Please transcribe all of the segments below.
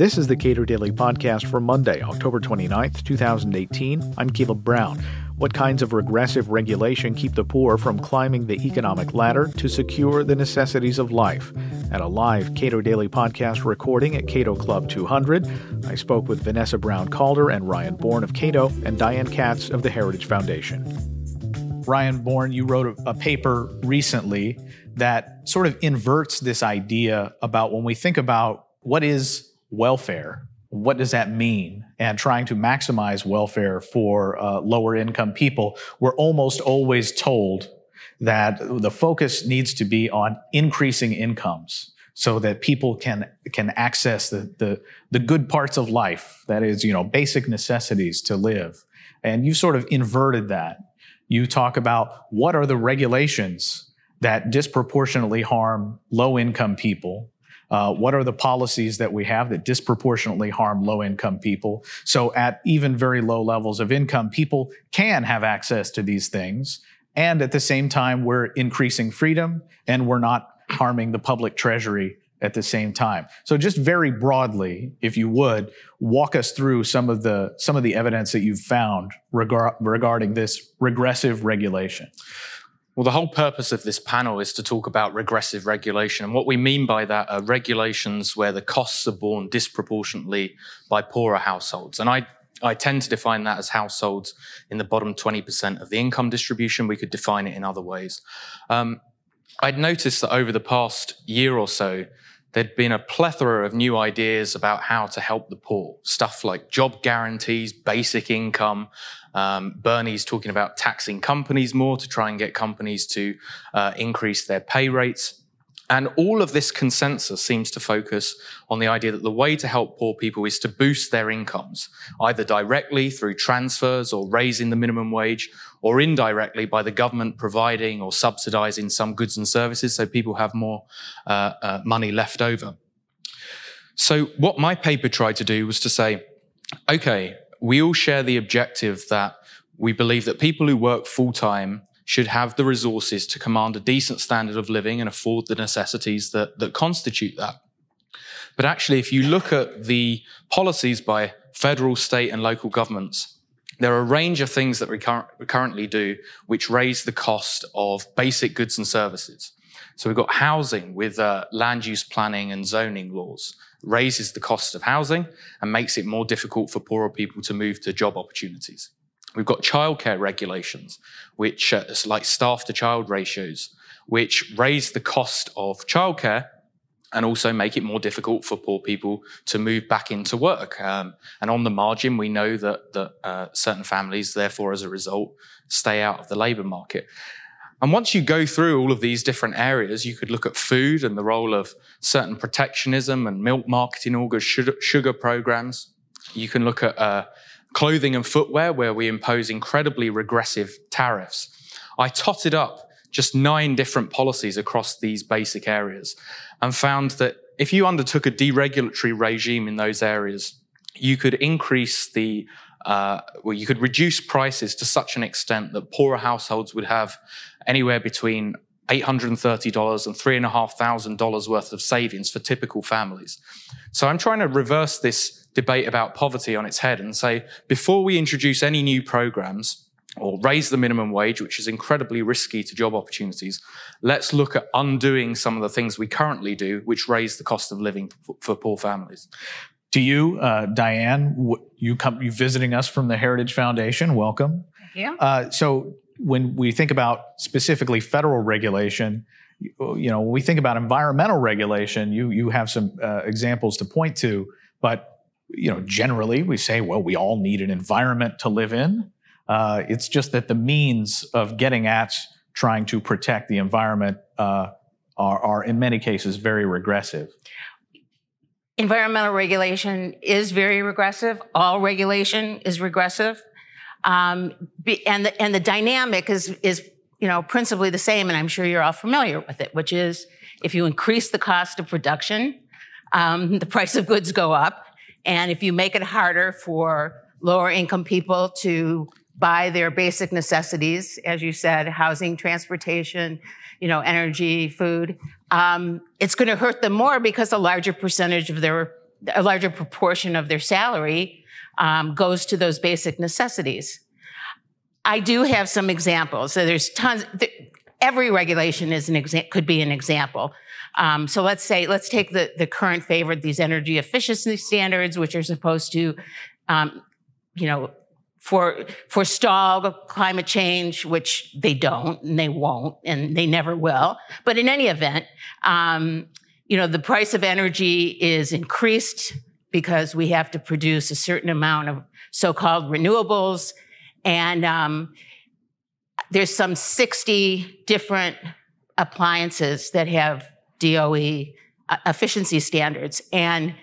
This is the Cato Daily Podcast for Monday, October 29th, 2018. I'm Caleb Brown. What kinds of regressive regulation keep the poor from climbing the economic ladder to secure the necessities of life? At a live Cato Daily Podcast recording at Cato Club 200, I spoke with Vanessa Brown Calder and Ryan Bourne of Cato and Diane Katz of the Heritage Foundation. Ryan Bourne, you wrote a, a paper recently that sort of inverts this idea about when we think about what is welfare. What does that mean? And trying to maximize welfare for uh, lower income people, we're almost always told that the focus needs to be on increasing incomes so that people can can access the, the the good parts of life that is you know basic necessities to live and you sort of inverted that you talk about what are the regulations that disproportionately harm low income people uh, what are the policies that we have that disproportionately harm low income people? So at even very low levels of income, people can have access to these things. And at the same time, we're increasing freedom and we're not harming the public treasury at the same time. So just very broadly, if you would, walk us through some of the some of the evidence that you've found regar- regarding this regressive regulation. Well, the whole purpose of this panel is to talk about regressive regulation. And what we mean by that are regulations where the costs are borne disproportionately by poorer households. And I, I tend to define that as households in the bottom 20% of the income distribution. We could define it in other ways. Um, I'd noticed that over the past year or so, there'd been a plethora of new ideas about how to help the poor. Stuff like job guarantees, basic income. Um, Bernie's talking about taxing companies more to try and get companies to uh, increase their pay rates. And all of this consensus seems to focus on the idea that the way to help poor people is to boost their incomes, either directly through transfers or raising the minimum wage, or indirectly by the government providing or subsidizing some goods and services so people have more uh, uh, money left over. So, what my paper tried to do was to say, okay, we all share the objective that we believe that people who work full time should have the resources to command a decent standard of living and afford the necessities that, that constitute that. But actually, if you look at the policies by federal, state, and local governments, there are a range of things that we, currently do which raise the cost of basic goods and services. So we've got housing with uh, land use planning and zoning laws, raises the cost of housing and makes it more difficult for poorer people to move to job opportunities. We've got childcare regulations, which uh, like staff to child ratios, which raise the cost of childcare and also make it more difficult for poor people to move back into work. Um, and on the margin, we know that, that uh, certain families, therefore, as a result, stay out of the labour market. And once you go through all of these different areas, you could look at food and the role of certain protectionism and milk marketing sugar, sugar programs. You can look at uh, clothing and footwear, where we impose incredibly regressive tariffs. I totted up just nine different policies across these basic areas and found that if you undertook a deregulatory regime in those areas, you could increase the uh, well, you could reduce prices to such an extent that poorer households would have anywhere between $830 and $3,500 worth of savings for typical families. So I'm trying to reverse this debate about poverty on its head and say, before we introduce any new programs or raise the minimum wage, which is incredibly risky to job opportunities, let's look at undoing some of the things we currently do, which raise the cost of living for poor families. To you, uh, Diane, you come, you visiting us from the Heritage Foundation. Welcome. Thank you. Uh, so when we think about specifically federal regulation, you know, when we think about environmental regulation, you you have some uh, examples to point to, but you know, generally we say, well, we all need an environment to live in. Uh, it's just that the means of getting at trying to protect the environment uh, are, are, in many cases, very regressive. Environmental regulation is very regressive. All regulation is regressive. Um, and, the, and the dynamic is, is, you know, principally the same, and I'm sure you're all familiar with it, which is if you increase the cost of production, um, the price of goods go up. And if you make it harder for lower income people to buy their basic necessities, as you said, housing, transportation, you know, energy, food, um, it's going to hurt them more because a larger percentage of their, a larger proportion of their salary um, goes to those basic necessities. I do have some examples. So there's tons. Every regulation is an exa- could be an example. Um, so let's say let's take the the current favorite, these energy efficiency standards, which are supposed to, um, you know, for forestall climate change, which they don't and they won't and they never will. But in any event, um, you know, the price of energy is increased because we have to produce a certain amount of so-called renewables, and um, there's some 60 different appliances that have DOE efficiency standards, and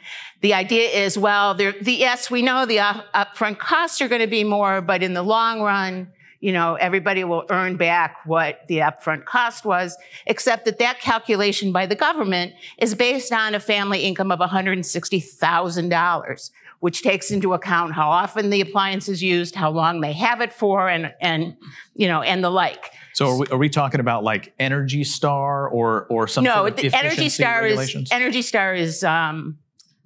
the idea is, well, the, yes, we know the upfront costs are going to be more, but in the long run, you know, everybody will earn back what the upfront cost was, except that that calculation by the government is based on a family income of $160,000, which takes into account how often the appliance is used, how long they have it for, and, and, you know, and the like. So are we, are we talking about like Energy Star or, or some no, sort of Energy Star is, Energy Star is, um,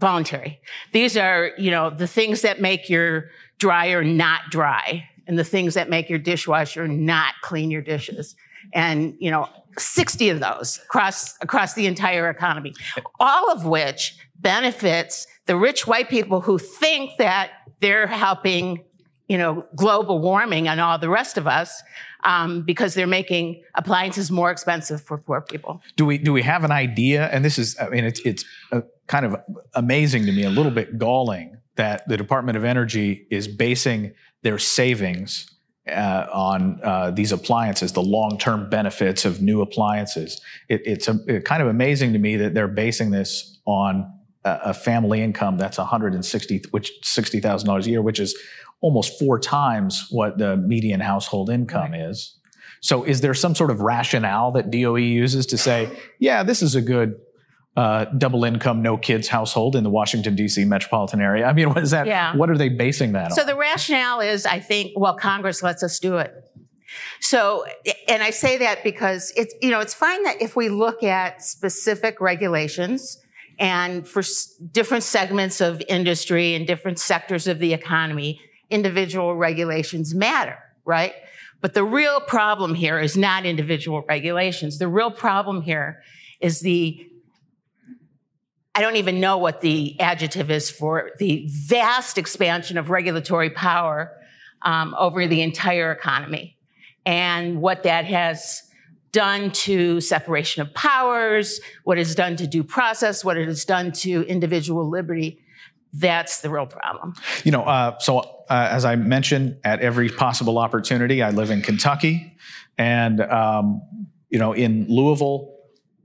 voluntary. These are, you know, the things that make your dryer not dry and the things that make your dishwasher not clean your dishes. And, you know, 60 of those across, across the entire economy, all of which benefits the rich white people who think that they're helping, you know, global warming and all the rest of us. Um, because they're making appliances more expensive for poor people. Do we do we have an idea? And this is, I mean, it's it's uh, kind of amazing to me, a little bit galling that the Department of Energy is basing their savings uh, on uh, these appliances, the long-term benefits of new appliances. It, it's a, it kind of amazing to me that they're basing this on a, family income that's 160, which sixty thousand dollars a year, which is almost four times what the median household income right. is. So, is there some sort of rationale that DOE uses to say, yeah, this is a good uh, double income, no kids household in the Washington D.C. metropolitan area. I mean, what is that? Yeah. What are they basing that so on? So the rationale is, I think, well, Congress lets us do it. So, and I say that because it's, you know, it's fine that if we look at specific regulations and for different segments of industry and different sectors of the economy, individual regulations matter, right? But the real problem here is not individual regulations. The real problem here is the I don't even know what the adjective is for the vast expansion of regulatory power um, over the entire economy and what that has done to separation of powers, what it's done to due process, what it has done to individual liberty. That's the real problem. You know, uh, so uh, as I mentioned, at every possible opportunity, I live in Kentucky, and um, you know, in Louisville,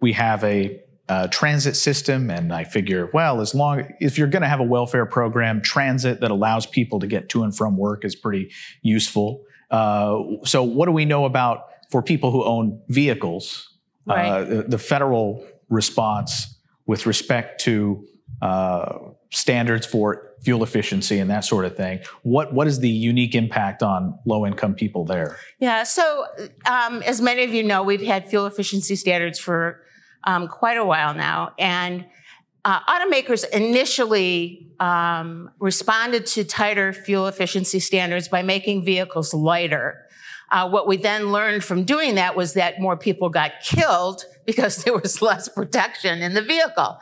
we have a uh, transit system. And I figure, well, as long if you're going to have a welfare program, transit that allows people to get to and from work is pretty useful. Uh, so, what do we know about for people who own vehicles? Uh, right. Uh, the, the, federal response with respect to uh, standards for fuel efficiency and that sort of thing. What what is the unique impact on low income people there? Yeah. So, um, as many of you know, we've had fuel efficiency standards for um, quite a while now. And uh, automakers initially um, responded to tighter fuel efficiency standards by making vehicles lighter. Uh, what we then learned from doing that was that more people got killed because there was less protection in the vehicle.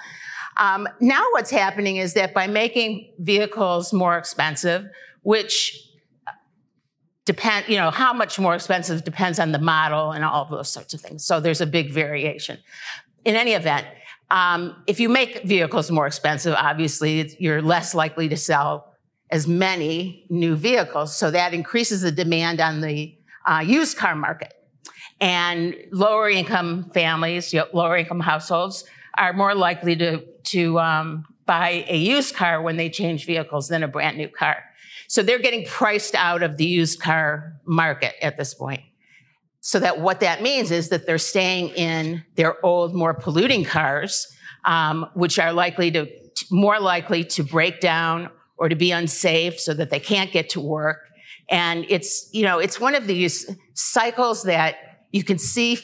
Um, now what's happening is that by making vehicles more expensive, which depend, you know, how much more expensive depends on the model and all those sorts of things. So there's a big variation in any event, um, if you make vehicles more expensive, obviously you're less likely to sell as many new vehicles. So that increases the demand on the uh, used car market. And lower income families, lower income households are more likely to, to um, buy a used car when they change vehicles than a brand new car. So they're getting priced out of the used car market at this point. So that what that means is that they're staying in their old, more polluting cars, um, which are likely to, more likely to break down or to be unsafe so that they can't get to work. And it's, you know, it's one of these cycles that you can see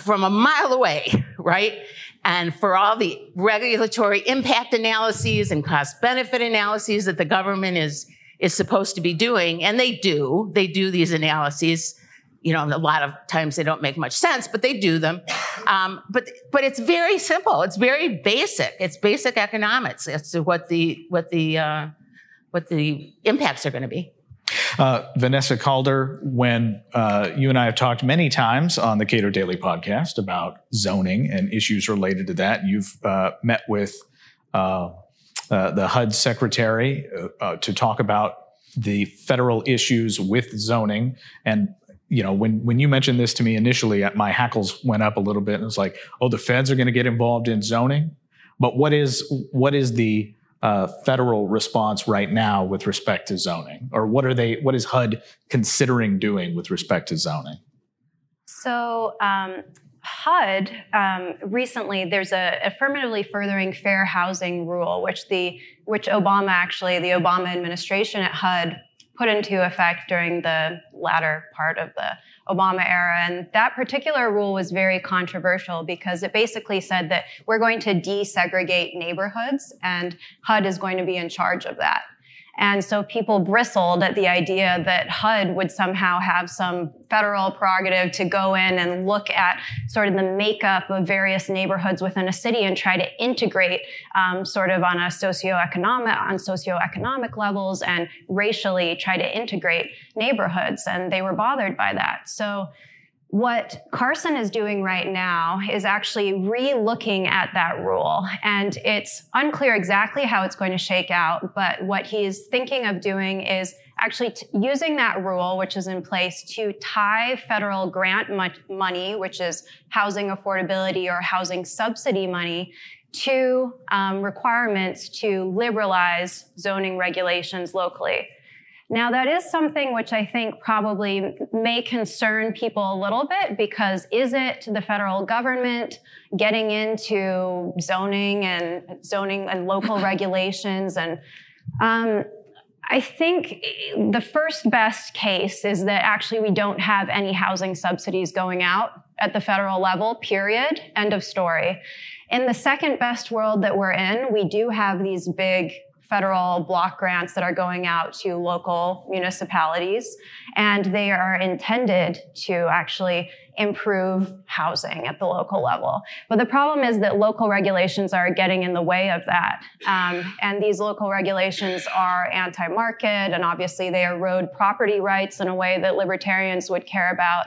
from a mile away, right? And for all the regulatory impact analyses and cost benefit analyses that the government is, is supposed to be doing, and they do, they do these analyses. You know, a lot of times they don't make much sense, but they do them. Um, but but it's very simple. It's very basic. It's basic economics as to what the what the uh, what the impacts are going to be. Uh, Vanessa Calder, when uh, you and I have talked many times on the Cato Daily podcast about zoning and issues related to that, you've uh, met with uh, uh, the HUD secretary uh, to talk about the federal issues with zoning. And you know, when when you mentioned this to me initially, my hackles went up a little bit, and it's like, oh, the feds are going to get involved in zoning. But what is what is the uh, federal response right now with respect to zoning, or what are they? What is HUD considering doing with respect to zoning? So. Um, HUD um, recently there's a affirmatively furthering fair housing rule, which the which Obama actually the Obama administration at HUD put into effect during the latter part of the Obama era. And that particular rule was very controversial because it basically said that we're going to desegregate neighborhoods and HUD is going to be in charge of that. And so people bristled at the idea that HUD would somehow have some federal prerogative to go in and look at sort of the makeup of various neighborhoods within a city and try to integrate um, sort of on a socioeconomic on socioeconomic levels and racially try to integrate neighborhoods. And they were bothered by that. So what Carson is doing right now is actually re-looking at that rule. And it's unclear exactly how it's going to shake out, but what he's thinking of doing is actually t- using that rule, which is in place, to tie federal grant mo- money, which is housing affordability or housing subsidy money, to um, requirements to liberalize zoning regulations locally. Now, that is something which I think probably may concern people a little bit because is it the federal government getting into zoning and zoning and local regulations? And um, I think the first best case is that actually we don't have any housing subsidies going out at the federal level, period. End of story. In the second best world that we're in, we do have these big federal block grants that are going out to local municipalities, and they are intended to actually improve housing at the local level. But the problem is that local regulations are getting in the way of that. Um, and these local regulations are anti market, and obviously they erode property rights in a way that libertarians would care about.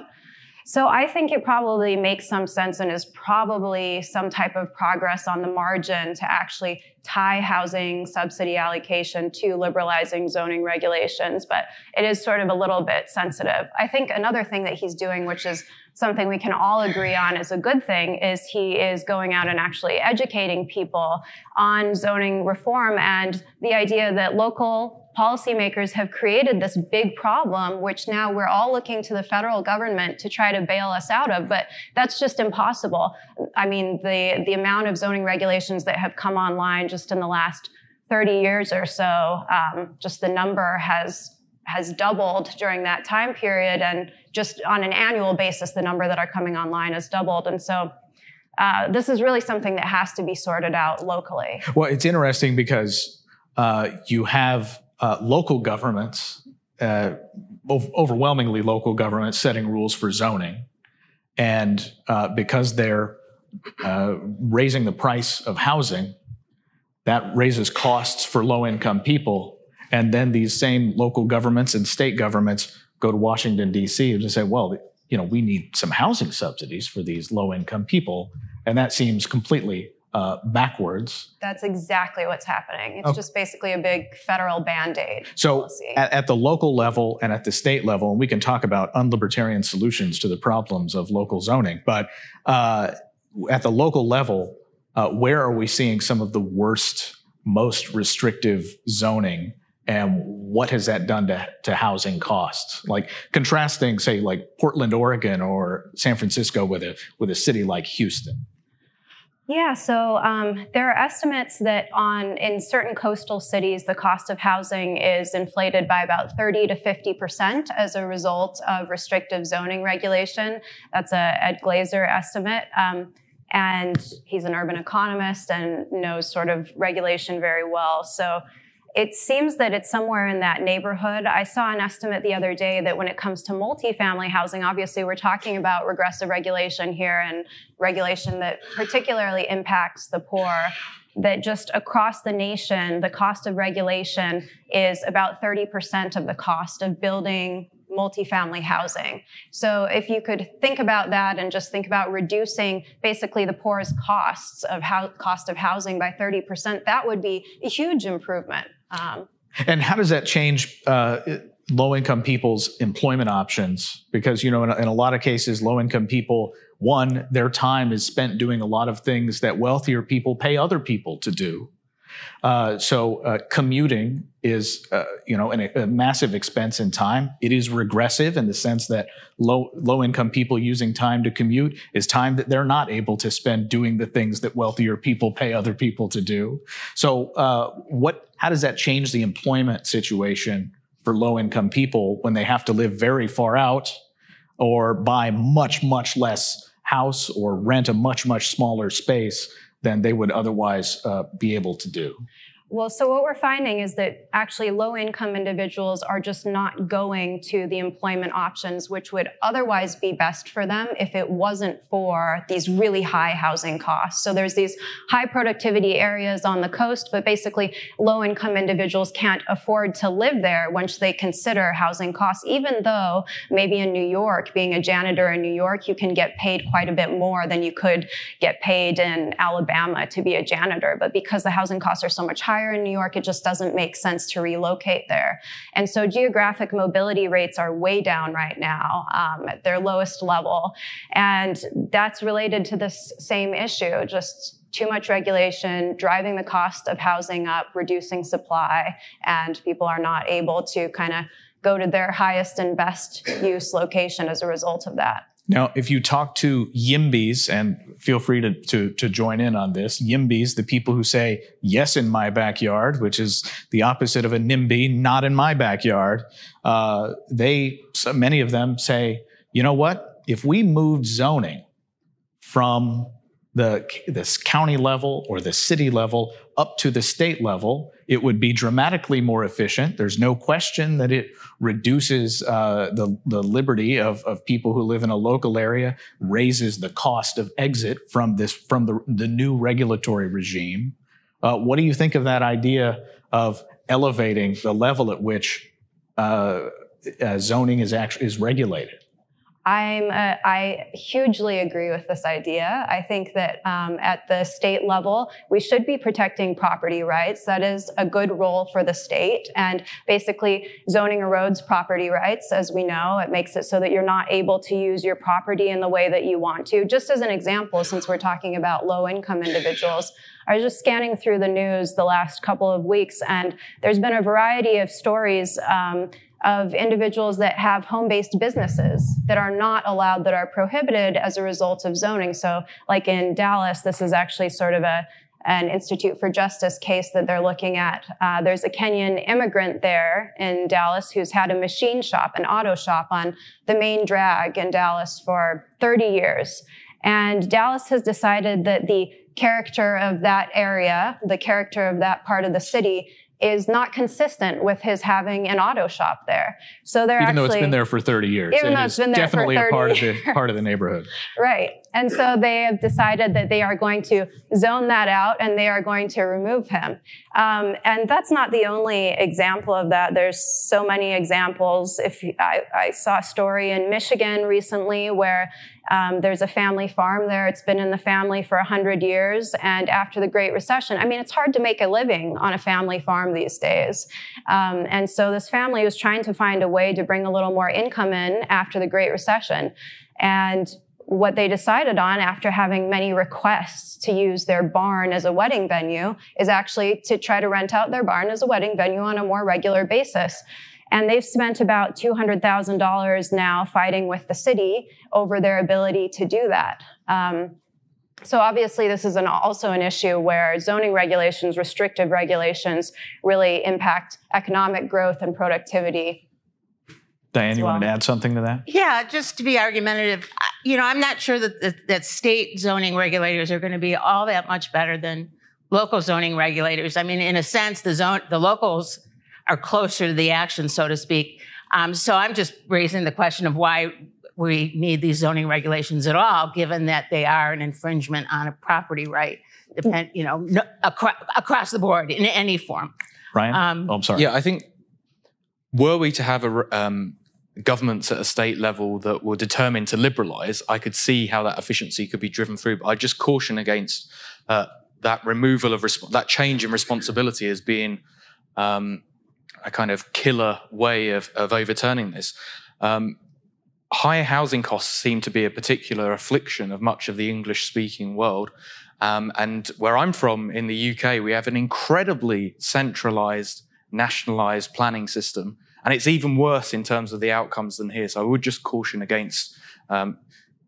So I think it probably makes some sense and is probably some type of progress on the margin to actually tie housing subsidy allocation to liberalizing zoning regulations, but it is sort of a little bit sensitive. I think another thing that he's doing, which is something we can all agree on is a good thing, is he is going out and actually educating people on zoning reform and the idea that local policymakers have created this big problem, which now we're all looking to the federal government to try to bail us out of. But that's just impossible. I mean, the, the amount of zoning regulations that have come online just in the last 30 years or so, um, just the number has has doubled during that time period, and just on an annual basis, the number that are coming online has doubled. And so, uh, this is really something that has to be sorted out locally. Well, it's interesting because uh, you have uh, local governments, uh, overwhelmingly local governments, setting rules for zoning. And uh, because they're uh, raising the price of housing, that raises costs for low income people. And then these same local governments and state governments go to Washington, D.C. and say, well, you know, we need some housing subsidies for these low income people. And that seems completely uh, backwards. That's exactly what's happening. It's okay. just basically a big federal band aid. So, at, at, the local level and at the state level, and we can talk about unlibertarian solutions to the problems of local zoning, but uh, at the local level, uh, where are we seeing some of the worst, most restrictive zoning? And what has that done to, to housing costs? Like contrasting, say, like Portland, Oregon, or San Francisco with a with a city like Houston. Yeah, so um, there are estimates that on in certain coastal cities, the cost of housing is inflated by about 30 to 50 percent as a result of restrictive zoning regulation. That's a Ed Glaeser estimate. Um, and he's an urban economist and knows sort of regulation very well. So it seems that it's somewhere in that neighborhood. I saw an estimate the other day that when it comes to multifamily housing, obviously we're talking about regressive regulation here and regulation that particularly impacts the poor. That just across the nation, the cost of regulation is about 30% of the cost of building multifamily housing. So if you could think about that and just think about reducing basically the poor's costs of how, cost of housing by 30%, that would be a huge improvement. Um, and how does that change uh, low income people's employment options? Because, you know, in a, in a lot of cases, low income people, one, their time is spent doing a lot of things that wealthier people pay other people to do. Uh, so uh, commuting is, uh, you know, an, a massive expense in time. It is regressive in the sense that low low income people using time to commute is time that they're not able to spend doing the things that wealthier people pay other people to do. So, uh, what? How does that change the employment situation for low income people when they have to live very far out or buy much much less house or rent a much much smaller space? Than they would otherwise uh, be able to do. Well, so what we're finding is that actually low income individuals are just not going to the employment options which would otherwise be best for them if it wasn't for these really high housing costs. So there's these high productivity areas on the coast, but basically low income individuals can't afford to live there once they consider housing costs, even though maybe in New York, being a janitor in New York, you can get paid quite a bit more than you could get paid in Alabama to be a janitor. But because the housing costs are so much higher, higher in New York, it just doesn't make sense to relocate there. And so geographic mobility rates are way down right now um, at their lowest level. And that's related to this same issue, just too much regulation, driving the cost of housing up, reducing supply, and people are not able to kind of go to their highest and best use location as a result of that. Now, if you talk to YIMBYs, and feel free to, to, to, join in on this, YIMBYs, the people who say, yes, in my backyard, which is the opposite of a NIMBY, not in my backyard, uh, they, so many of them say, you know what? If we moved zoning from the this county level or the city level up to the state level, it would be dramatically more efficient. There's no question that it reduces uh, the, the liberty of, of people who live in a local area, raises the cost of exit from this from the, the new regulatory regime. Uh, what do you think of that idea of elevating the level at which uh, uh zoning is actually is regulated? I'm uh, I hugely agree with this idea. I think that um, at the state level, we should be protecting property rights. That is a good role for the state. And basically, zoning erodes property rights, as we know. It makes it so that you're not able to use your property in the way that you want to. Just as an example, since we're talking about low income individuals, I was just scanning through the news the last couple of weeks, and there's been a variety of stories. Um, of individuals that have home-based businesses that are not allowed, that are prohibited as a result of zoning. So, like in Dallas, this is actually sort of a an Institute for Justice case that they're looking at. Uh, there's a Kenyan immigrant there in Dallas who's had a machine shop, an auto shop on the main drag in Dallas for 30 years. And Dallas has decided that the character of that area, the character of that part of the city, is not consistent with his having an auto shop there. So they're even actually, though it's been there for 30 years. Even though it's been there definitely for 30 a part years. of the part of the neighborhood. right. And so they have decided that they are going to zone that out and they are going to remove him. Um, and that's not the only example of that. There's so many examples. If you, I, I, saw a story in Michigan recently where um, there's a family farm there. It's been in the family for 100 years. And after the Great Recession, I mean, it's hard to make a living on a family farm these days. Um, and so this family was trying to find a way to bring a little more income in after the Great Recession. And what they decided on after having many requests to use their barn as a wedding venue is actually to try to rent out their barn as a wedding venue on a more regular basis. And they've spent about $200,000 now fighting with the city over their ability to do that. Um, so obviously, this is an, also an issue where zoning regulations, restrictive regulations, really impact economic growth and productivity. Diane, you well. wanted to add something to that? Yeah, just to be argumentative, you know, I'm not sure that that, that state zoning regulators are going to be all that much better than local zoning regulators. I mean, in a sense, the zone, the locals are closer to the action, so to speak. Um, so I'm just raising the question of why we need these zoning regulations at all, given that they are an infringement on a property right, depend, you know, no, across, across, the board in any form. Ryan, um, oh, I'm sorry. Yeah, I think were we to have a um, governments at a state level that were determined to liberalise, I could see how that efficiency could be driven through. But I just caution against uh, that removal of resp- that change in responsibility as being um, a kind of killer way of, of overturning this. Um, higher housing costs seem to be a particular affliction of much of the English speaking world. Um, and where I'm from in the UK, we have an incredibly centralized, nationalized planning system. And it's even worse in terms of the outcomes than here. So I would just caution against um,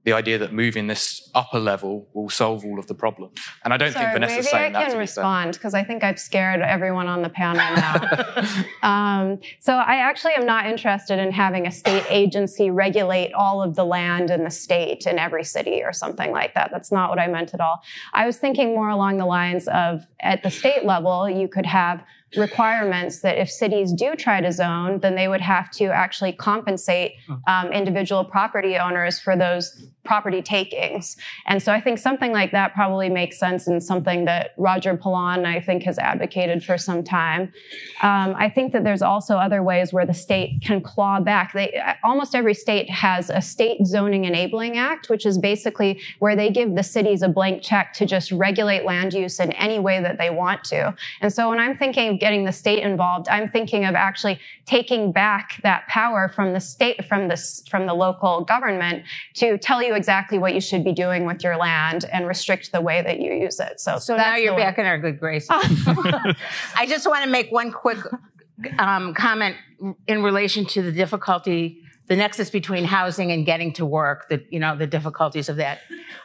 the idea that moving this upper level will solve all of the problems. And I don't Sorry, think Vanessa's maybe saying I can respond because I think I've scared everyone on the panel now. um, so I actually am not interested in having a state agency regulate all of the land in the state in every city or something like that. That's not what I meant at all. I was thinking more along the lines of at the state level, you could have requirements that if cities do try to zone, then they would have to actually compensate um, individual property owners for those property takings. And so I think something like that probably makes sense and something that Roger Pilon, I think, has advocated for some time. Um, I think that there's also other ways where the state can claw back. They, almost every state has a state zoning enabling act, which is basically where they give the cities a blank check to just regulate land use in any way that they want to. And so when I'm thinking of getting the state involved, I'm thinking of actually taking back that power from the state, from the, from the local government to tell you exactly what you should be doing with your land and restrict the way that you use it. So, so now you're back in our good graces. I just want to make one quick um, comment in relation to the difficulty, the nexus between housing and getting to work. The you know the difficulties of that.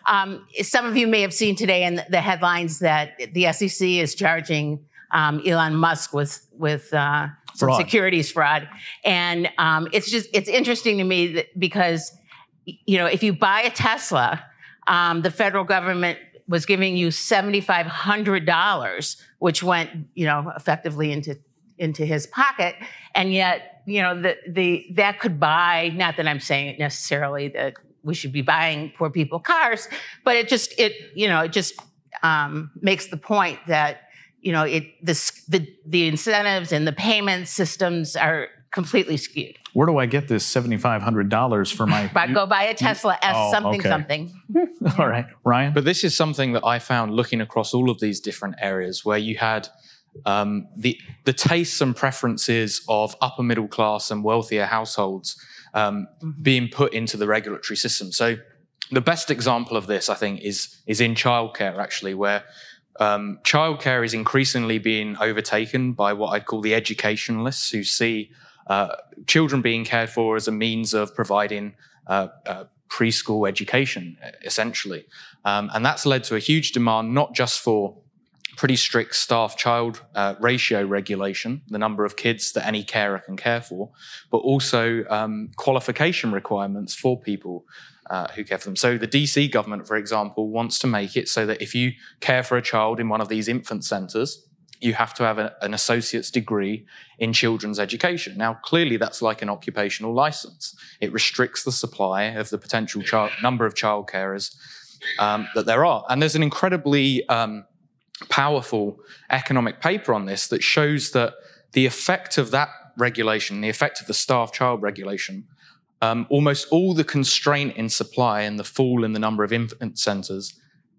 Um, some of you may have seen today in the headlines that the SEC is charging um, Elon Musk with with uh, some securities fraud, and um, it's just it's interesting to me because you know, if you buy a Tesla, um, the federal government was giving you seventy five hundred dollars, which went, you know, effectively into into his pocket, and yet, you know, the the that could buy. Not that I'm saying necessarily that we should be buying poor people cars, but it just it you know it just um, makes the point that you know it this the the incentives and the payment systems are completely skewed. Where do I get this $7,500 for my. but go buy a Tesla S oh, something okay. something. all right. Ryan? But this is something that I found looking across all of these different areas where you had um, the, the tastes and preferences of upper middle class and wealthier households um, mm-hmm. being put into the regulatory system. So the best example of this, I think, is, is in childcare, actually, where um, childcare is increasingly being overtaken by what I'd call the educationalists who see uh, children being cared for as a means of providing uh, uh, preschool education, essentially. Um, and that's led to a huge demand, not just for pretty strict staff child uh, ratio regulation, the number of kids that any carer can care for, but also um, qualification requirements for people uh, who care for them. So the DC government, for example, wants to make it so that if you care for a child in one of these infant centres, you have to have a, an associate's degree in children's education. Now, clearly, that's like an occupational license. It restricts the supply of the potential child, number of child carers um, that there are. And there's an incredibly um, powerful economic paper on this that shows that the effect of that regulation, the effect of the staff child regulation, um, almost all the constraint in supply and the fall in the number of infant centres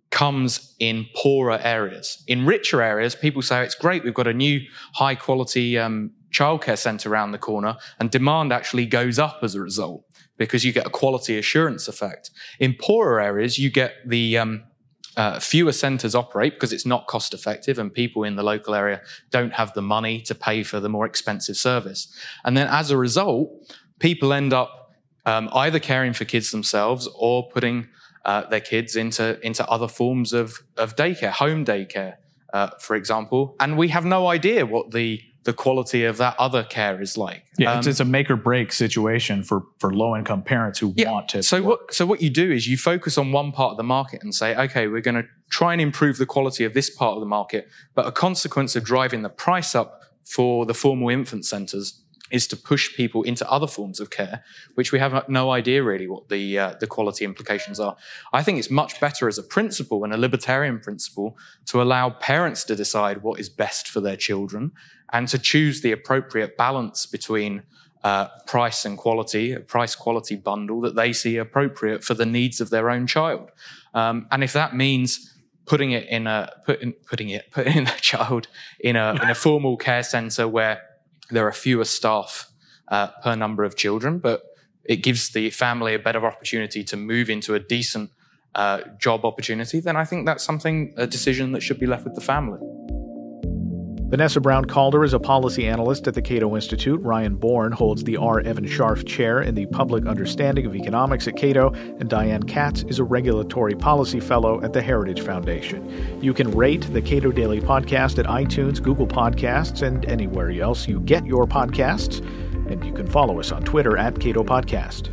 comes in poorer areas. In richer areas, people say it's great, we've got a new high quality um, childcare centre around the corner, and demand actually goes up as a result because you get a quality assurance effect. In poorer areas, you get the um, uh, fewer centres operate because it's not cost effective and people in the local area don't have the money to pay for the more expensive service. And then as a result, people end up um, either caring for kids themselves or putting uh, their kids into into other forms of of daycare, home daycare, uh, for example, and we have no idea what the the quality of that other care is like. Yeah, um, it's, it's, a make or break situation for for low income parents who yeah, want to. So work. what so what you do is you focus on one part of the market and say, okay, we're going to try and improve the quality of this part of the market, but a consequence of driving the price up for the formal infant centres is to push people into other forms of care, which we have no idea really what the uh, the quality implications are. I think it's much better as a principle and a libertarian principle to allow parents to decide what is best for their children and to choose the appropriate balance between uh, price and quality, a price quality bundle that they see appropriate for the needs of their own child. Um, and if that means putting it in a put in, putting it putting the child in a in a formal care center where there are fewer staff uh, per number of children, but it gives the family a better opportunity to move into a decent uh, job opportunity, then I think that's something, a decision that should be left with the family. Vanessa Brown Calder is a policy analyst at the Cato Institute. Ryan Bourne holds the R. Evan Scharf Chair in the Public Understanding of Economics at Cato, and Diane Katz is a Regulatory Policy Fellow at the Heritage Foundation. You can rate the Cato Daily Podcast at iTunes, Google Podcasts, and anywhere else you get your podcasts. And you can follow us on Twitter at Cato Podcast.